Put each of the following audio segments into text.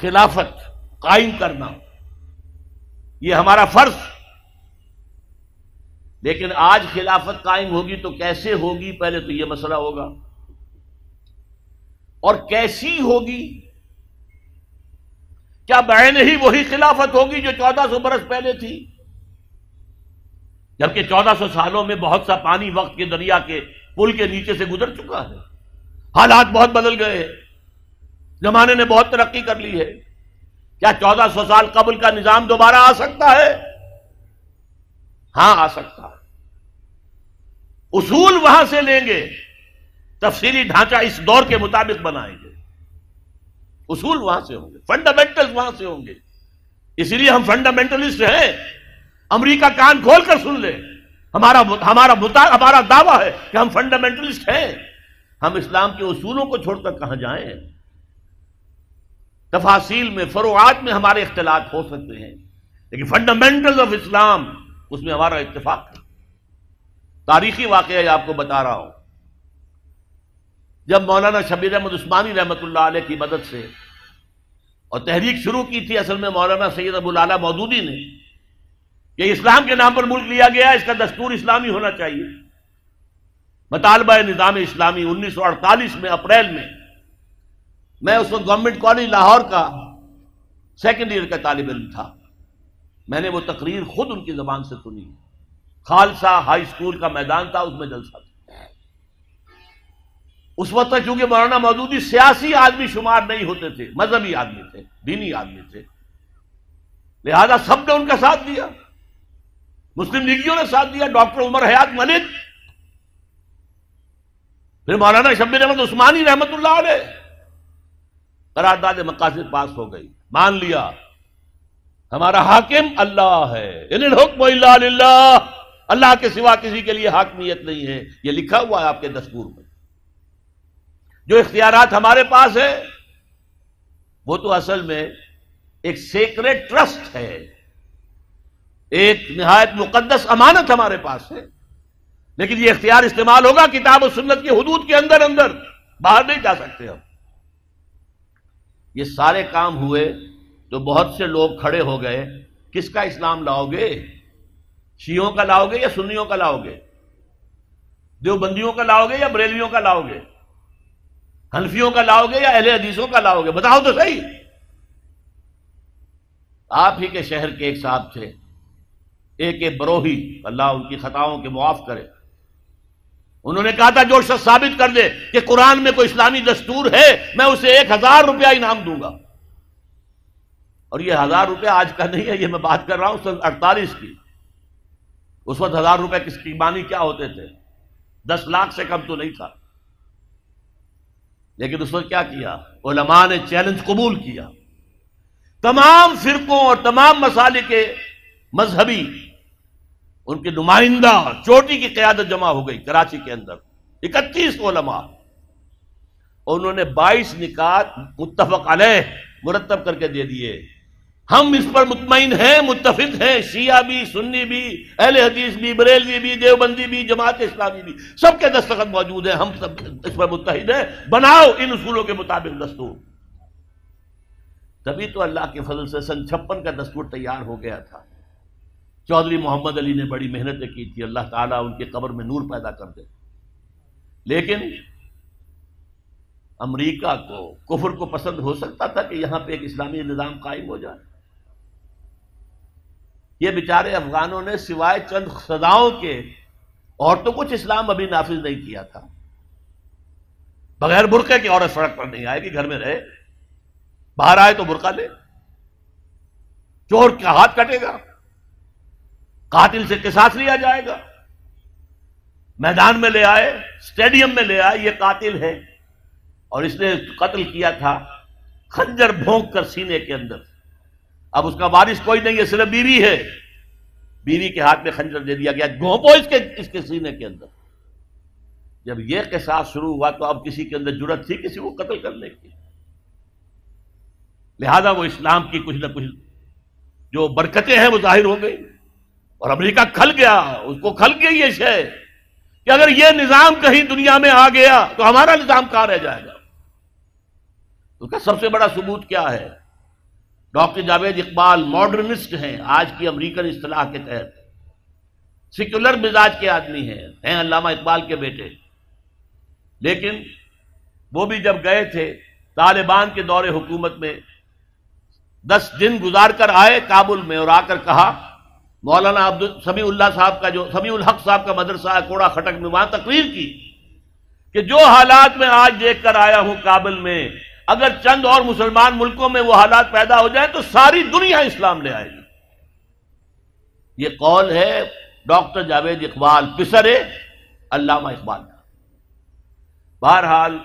خلافت قائم کرنا یہ ہمارا فرض لیکن آج خلافت قائم ہوگی تو کیسے ہوگی؟ پہلے تو یہ مسئلہ ہوگا۔ اور کیسی ہوگی؟ کیا بہن ہی وہی خلافت ہوگی جو چودہ سو برس پہلے تھی؟ جبکہ چودہ سو سالوں میں بہت سا پانی وقت کے دریا کے پل کے نیچے سے گزر چکا ہے۔ حالات بہت بدل گئے۔ زمانے نے بہت ترقی کر لی ہے۔ کیا چودہ سو سال قبل کا نظام دوبارہ آ سکتا ہے؟ ہاں آ سکتا ہے۔ اصول وہاں سے لیں گے۔ تفصیلی ڈھانچہ اس دور کے مطابق بنائیں گے۔ اصول وہاں سے ہوں گے۔ فنڈامنٹل وہاں سے ہوں گے۔ اسی لیے ہم فنڈامنٹلسٹ ہیں۔ امریکہ کان کھول کر سن لے ہمارا ہمارا ہمارا دعویٰ ہے کہ ہم فنڈامنٹلسٹ ہیں۔ ہم اسلام کے اصولوں کو چھوڑ کر کہاں جائیں؟ تفاصیل میں، فروعات میں ہمارے اختلاط ہو سکتے ہیں۔ لیکن فنڈامنٹل آف اسلام اس میں ہمارا اتفاق ہے۔ تاریخی واقعہ آپ کو بتا رہا ہوں۔ جب مولانا شبیر احمد عثمانی رحمۃ اللہ علیہ کی مدد سے اور تحریک شروع کی تھی، اصل میں مولانا سید ابو العلیٰ مودودی نے، کہ اسلام کے نام پر ملک لیا گیا، اس کا دستور اسلامی ہونا چاہیے۔ مطالبہ نظام اسلامی انیس سو اڑتالیس میں، اپریل میں میں اس وقت گورنمنٹ کالج لاہور کا سیکنڈ ایئر کا طالب علم تھا۔ میں نے وہ تقریر خود ان کی زبان سے سنی۔ خالصہ ہائی اسکول کا میدان تھا، اس میں جلسہ تھا۔ اس وقت تک چونکہ مولانا مودودی سیاسی آدمی شمار نہیں ہوتے تھے، مذہبی آدمی تھے، دینی آدمی تھے۔ لہذا سب نے ان کا ساتھ دیا۔ مسلم لیگیوں نے ساتھ دیا، ڈاکٹر عمر حیات ملک۔ پھر مولانا شبیر احمد عثمانی رحمت اللہ علیہ۔ قرارداد مقاصد پاس ہو گئی۔ مان لیا۔ ہمارا حاکم اللہ ہے۔ الحکم اللہ اللہ کے سوا کسی کے لیے حاکمیت نہیں ہے۔ یہ لکھا ہوا ہے آپ کے دستور میں۔ جو اختیارات ہمارے پاس ہے وہ تو اصل میں ایک سیکرٹ ٹرسٹ ہے۔ ایک نہایت مقدس امانت ہمارے پاس ہے۔ لیکن یہ اختیار استعمال ہوگا کتاب و سنت کی حدود کے اندر اندر۔ باہر نہیں جا سکتے ہم۔ یہ سارے کام ہوئے تو بہت سے لوگ کھڑے ہو گئے۔ کس کا اسلام لاؤ گے؟ شیوں کا لاؤ گے یا سنیوں کا لاؤ گے؟ دیوبندیوں کا لاؤ گے یا بریلیوں کا لاؤ گے؟ حنفیوں کا لاؤ گے یا اہل حدیثوں کا لاؤ گے؟ بتاؤ تو صحیح۔ آپ ہی کے شہر کے ایک صاحب تھے۔ ایک ایک بروہی، اللہ ان کی خطاؤں کے معاف کرے۔ انہوں نے کہا تھا جو شخص ثابت کر دے کہ قرآن میں کوئی اسلامی دستور ہے، میں اسے ایک ہزار روپیہ انعام دوں گا۔ اور یہ ہزار روپیہ آج کا نہیں ہے، یہ میں بات کر رہا ہوں، سن اڑتالیس کی۔ اس وقت ہزار روپے کس کی مانی کیا ہوتے تھے؟ دس لاکھ سے کم تو نہیں تھا۔ لیکن اس وقت کیا کیا؟ علماء نے چیلنج قبول کیا۔ تمام فرقوں اور تمام مسالے کے مذہبی ان کے نمائندہ چوٹی کی قیادت جمع ہو گئی کراچی کے اندر، اکتیس علماء۔ اور انہوں نے بائیس نکات متفق علیہ مرتب کر کے دے دیے۔ ہم اس پر مطمئن ہیں، متفق ہیں، شیعہ بھی، سنی بھی، اہل حدیث بھی، بریلوی بھی، دیوبندی بھی، جماعت اسلامی بھی، سب کے دستخط موجود ہیں۔ ہم سب اس پر متحد ہیں۔ بناؤ ان اصولوں کے مطابق دستور۔ تبھی تو اللہ کے فضل سے سن چھپن کا دستور تیار ہو گیا تھا۔ چودھری محمد علی نے بڑی محنتیں کی تھی، اللہ تعالیٰ ان کے قبر میں نور پیدا کر دے۔ لیکن امریکہ کو، کفر کو پسند ہو سکتا تھا کہ یہاں پہ ایک اسلامی نظام قائم ہو جائے۔ یہ بیچارے افغانوں نے سوائے چند سزاؤں کے اور تو کچھ اسلام ابھی نافذ نہیں کیا تھا۔ بغیر برقعے کی عورت سڑک پر نہیں آئے گی، گھر میں رہے۔ باہر آئے تو برقع لے۔ چور کا ہاتھ کٹے گا۔ قاتل سے قصاص لیا جائے گا۔ میدان میں لے آئے اسٹیڈیم میں لے آئے، یہ قاتل ہے اور اس نے قتل کیا تھا، خنجر بھونک کر سینے کے اندر۔ اب اس کا وارث کوئی نہیں ہے، صرف بیوی ہے۔ بیوی کے ہاتھ میں خنجر دے دیا گیا، گھونپو اس کے اس کے سینے کے اندر۔ جب یہ قصاص شروع ہوا تو اب کسی کے اندر جرت تھی کسی کو قتل کرنے کی۔ لہذا وہ اسلام کی کچھ نہ کچھ جو برکتیں ہیں وہ ظاہر ہو گئی اور امریکہ کھل گیا، اس کو کھل گئی یہ شے کہ اگر یہ نظام کہیں دنیا میں آ گیا تو ہمارا نظام کہاں رہ جائے گا؟ اس کا سب سے بڑا ثبوت کیا ہے؟ ڈاکٹر جاوید اقبال ماڈرنسٹ ہیں، آج کی امریکن اصطلاح کے تحت۔ سیکولر مزاج کے آدمی ہیں ہیں علامہ اقبال کے بیٹے۔ لیکن وہ بھی جب گئے تھے، طالبان کے دور حکومت میں دس دن گزار کر آئے کابل میں اور آ کر کہا مولانا عبد سمیع اللہ صاحب کا جو سمیع الحق صاحب کا مدرسہ ہے، کوڑا خٹک میں، وہاں تقریر کی کہ جو حالات میں آج دیکھ کر آیا ہوں کابل میں، اگر چند اور مسلمان ملکوں میں وہ حالات پیدا ہو جائیں تو ساری دنیا اسلام لے آئے گی۔ یہ قول ہے؟ ڈاکٹر جاوید اقبال پسرے علامہ اقبال۔ کا بہرحال،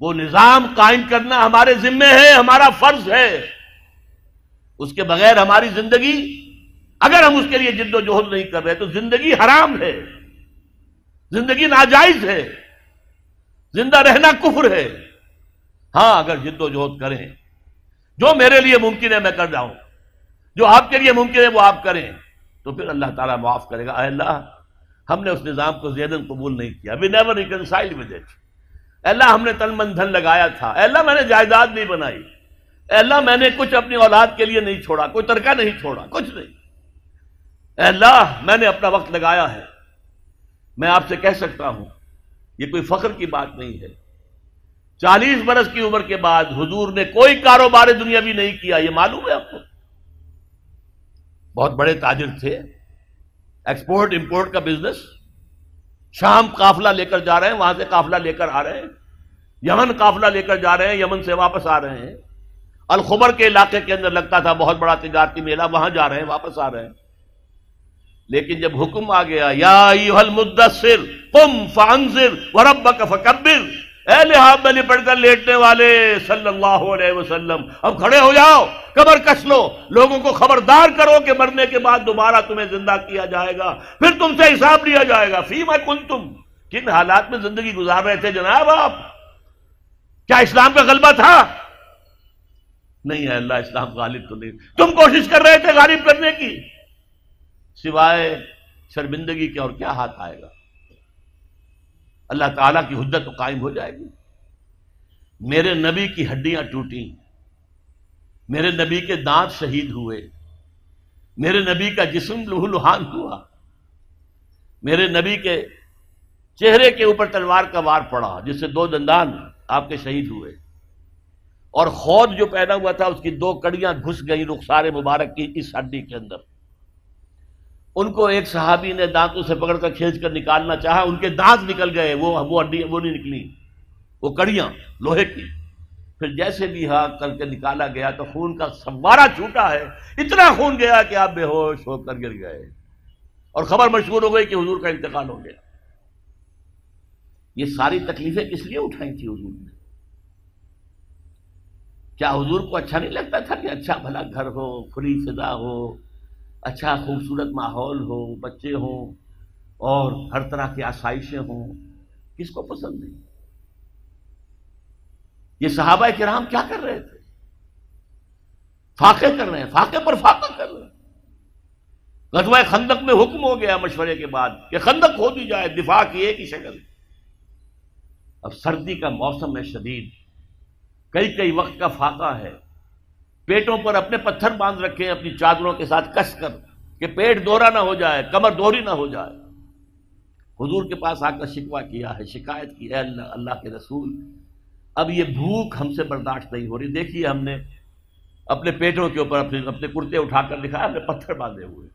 وہ نظام قائم کرنا ہمارے ذمے ہے، ہمارا فرض ہے۔ اس کے بغیر ہماری زندگی اگر ہم اس کے لیے جد و جہد نہیں کر رہے تو زندگی حرام ہے۔ زندگی ناجائز ہے۔ زندہ رہنا کفر ہے۔ ہاں اگر جد و جہد کریں۔ جو میرے لیے ممکن ہے میں کر جاؤں جو آپ کے لیے ممکن ہے وہ آپ کریں۔ تو پھر اللہ تعالیٰ معاف کرے گا۔ اے اللہ، ہم نے اس نظام کو زیادن قبول نہیں کیا۔ We never reconcile with it اللہ، ہم نے تن من دھن لگایا تھا۔ اے اللہ، میں نے جائیداد نہیں بنائی۔ اے اللہ، میں نے کچھ اپنی اولاد کے لیے نہیں چھوڑا، کوئی ترکہ نہیں چھوڑا، کچھ نہیں۔ اے اللہ، میں نے اپنا وقت لگایا ہے۔ میں آپ سے کہہ سکتا ہوں، یہ کوئی فخر کی بات نہیں ہے۔ چالیس برس کی عمر کے بعد حضور نے کوئی کاروبار دنیا بھی نہیں کیا، یہ معلوم ہے آپ کو۔ بہت بڑے تاجر تھے۔ ایکسپورٹ، امپورٹ کا بزنس۔ شام قافلہ لے کر جا رہے ہیں، وہاں سے قافلہ لے کر آ رہے ہیں۔ یمن قافلہ لے کر جا رہے ہیں، یمن سے واپس آ رہے ہیں۔ الخبر کے علاقے کے اندر لگتا تھا، بہت بڑا تجارتی میلہ، وہاں جا رہے ہیں، واپس آ رہے ہیں۔ لیکن جب حکم آ گیا، یا المدثر قم فانذر وربک فکبر، اے لحاظ میں لپٹ کر لیٹنے والے صلی اللہ علیہ وسلم، اب کھڑے ہو جاؤ کمر کس لو لوگوں کو خبردار کرو کہ مرنے کے بعد دوبارہ تمہیں زندہ کیا جائے گا، پھر تم سے حساب لیا جائے گا، فی میں کن تم کن حالات میں زندگی گزار رہے تھے جناب آپ؟ کیا اسلام کا غلبہ تھا؟ نہیں ہے، اللہ اسلام غالب تو نہیں۔ تم کوشش کر رہے تھے غالب کرنے کی۔ سوائے شرمندگی کے اور کیا ہاتھ آئے گا؟ اللہ تعالیٰ کی حجت تو قائم ہو جائے گی۔ میرے نبی کی ہڈیاں ٹوٹی میرے نبی کے دانت شہید ہوئے، میرے نبی کا جسم لہو لہان ہوا، میرے نبی کے چہرے کے اوپر تلوار کا وار پڑا، جس سے دو دندان آپ کے شہید ہوئے۔ اور خود جو پیدا ہوا تھا، اس کی دو کڑیاں گھس گئی رخسار مبارک کی اس ہڈی کے اندر۔ ان کو ایک صحابی نے دانتوں سے پکڑ کر کھینچ کر نکالنا چاہا، ان کے دانت نکل گئے، وہ وہ وہ نہیں نکلی۔ وہ کڑیاں، لوہے کی۔ پھر جیسے بھی ہاں کر کے نکالا گیا تو خون کا سوارا چھوٹا ہے، اتنا خون گیا کہ آپ بے ہوش ہو کر گر گئے۔ اور خبر مشہور ہو گئی کہ حضور کا انتقال ہو گیا۔ یہ ساری تکلیفیں کس لیے اٹھائی تھی حضور نے؟ کیا حضور کو اچھا نہیں لگتا تھا کہ اچھا بھلا گھر ہو، کھلی فضا ہو؟ اچھا خوبصورت ماحول ہو، بچے ہوں اور ہر طرح کی آسائشیں ہوں، کس کو پسند نہیں؟ یہ صحابہ کرام کیا کر رہے تھے؟ فاقے کر رہے ہیں، فاقے پر فاقہ کر رہے ہیں۔ غزوہ خندق میں حکم ہو گیا مشورے کے بعد کہ خندق ہو دی جائے، دفاع کی ایک ہی شکل۔ اب سردی کا موسم ہے شدید، کئی کئی وقت کا فاقہ ہے۔ پیٹوں پر اپنے پتھر باندھ رکھے اپنی چادروں کے ساتھ کس کر کہ پیٹ دورا نہ ہو جائے، کمر دوری نہ ہو جائے۔ حضور کے پاس آ کر شکوا کیا ہے، شکایت کی ہے اللہ اللہ کے رسول، اب یہ بھوک ہم سے برداشت نہیں ہو رہی۔ دیکھیے ہم نے اپنے پیٹوں کے اوپر اپنے اپنے کرتے اٹھا کر دکھایا، اپنے پتھر باندھے ہوئے۔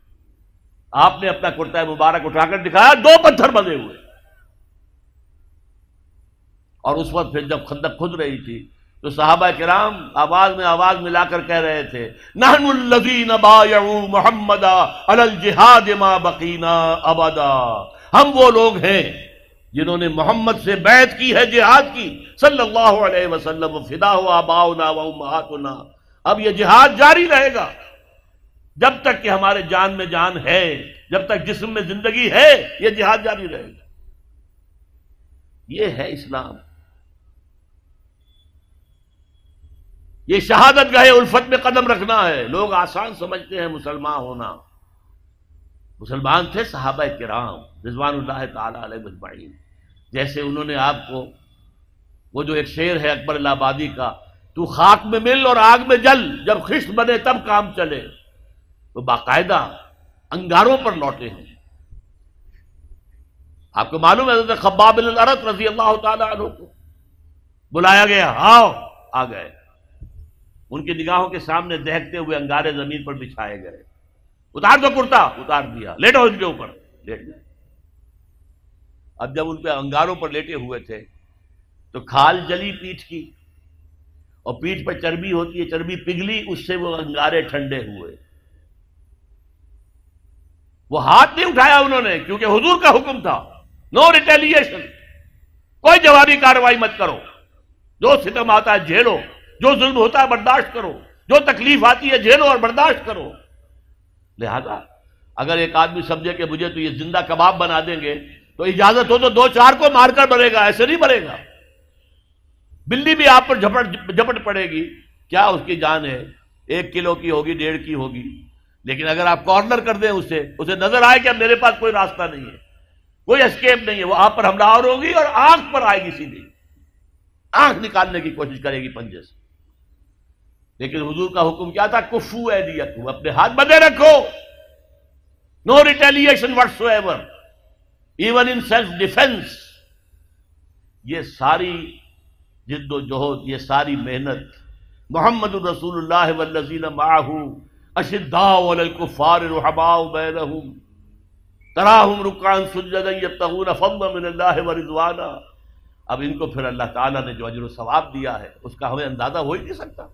آپ نے اپنا کرتا مبارک اٹھا کر دکھایا، دو پتھر بندھے ہوئے۔ اور اس وقت پھر جب خندق کھد رہی تھی تو صحابہ کرام آواز میں آواز ملا کر کہہ رہے تھے، نحن الذین بایعوا محمد علی الجہاد ما بقینا ابدا۔ ہم وہ لوگ ہیں جنہوں نے محمد سے بیعت کی ہے، جہاد کی۔ صلی اللہ علیہ وسلم، فدا ہوا، آباؤنا و امہاتنا۔ اب یہ جہاد جاری رہے گا۔ جب تک کہ ہمارے جان میں جان ہے، جب تک جسم میں زندگی ہے، یہ جہاد جاری رہے گا۔ یہ ہے اسلام۔ یہ شہادت گاہ الفت میں قدم رکھنا ہے۔ لوگ آسان سمجھتے ہیں مسلمان ہونا۔ مسلمان تھے صحابہ کرام، رضوان اللہ تعالیٰ علیہ مجمعین جیسے انہوں نے آپ کو، وہ جو ایک شعر ہے اکبر اللہ آبادی کا، تو خاک میں مل اور آگ میں جل، جب خشت بنے تب کام چلے۔ تو باقاعدہ انگاروں پر لوٹے ہیں۔ آپ کو معلوم ہے حضرت خباب الارت رضی اللہ تعالی عنہ کو؟ بلایا گیا آؤ آ گئے۔ ان کی نگاہوں کے سامنے دہتے ہوئے انگارے زمین پر بچھائے گئے۔ اتار دو کرتا، اتار دیا۔ لیٹو ان کے اوپر۔ لیٹ گئے اب جب ان پہ انگاروں پر لیٹے ہوئے تھے، تو کھال جلی پیٹھ کی اور پیٹھ پہ چربی ہوتی ہے، چربی پگھلی، اس سے وہ انگارے ٹھنڈے ہوئے۔ وہ ہاتھ نہیں اٹھایا انہوں نے، کیونکہ حضور کا حکم تھا۔ نو ریٹیلیشن کوئی جوابی کاروائی مت کرو۔ جو ستم آتا ہے، جھیلو۔ جو ظلم ہوتا ہے برداشت کرو، جو تکلیف آتی ہے جھیلو اور برداشت کرو۔ لہذا، اگر ایک آدمی سمجھے کہ مجھے تو یہ زندہ کباب بنا دیں گے، تو اجازت ہو تو دو چار کو مار کر بڑھے گا، ایسے نہیں بڑھے گا۔ بلی بھی آپ پر جھپٹ جھپٹ پڑے گی، کیا اس کی جان ہے؟ ایک کلو کی ہوگی، ڈیڑھ کی ہوگی۔ لیکن اگر آپ کارنر کر دیں اسے اسے نظر آئے کہ میرے پاس کوئی راستہ نہیں ہے، کوئی اسکیپ نہیں ہے، وہ آپ پر حملہ ہوگی اور آنکھ پر آئے گی سیدھی۔ آنکھ نکالنے کی کوشش کرے گی پنجے سے۔ لیکن حضور کا حکم کیا تھا؟ کفو ایڈیت اپنے ہاتھ بدے رکھو۔ No retaliation whatsoever even in self defence یہ ساری جد و جہد، یہ ساری محنت محمد الرسول اللہ والذین معاہو اشداء والکفار رحباء بینہم۔ تراہم رکان سجدن یبتغون فضل من اللہ ورضوانا اب ان کو پھر اللہ تعالیٰ نے جو عجر و ثواب دیا ہے، اس کا ہمیں اندازہ ہو ہی نہیں سکتا۔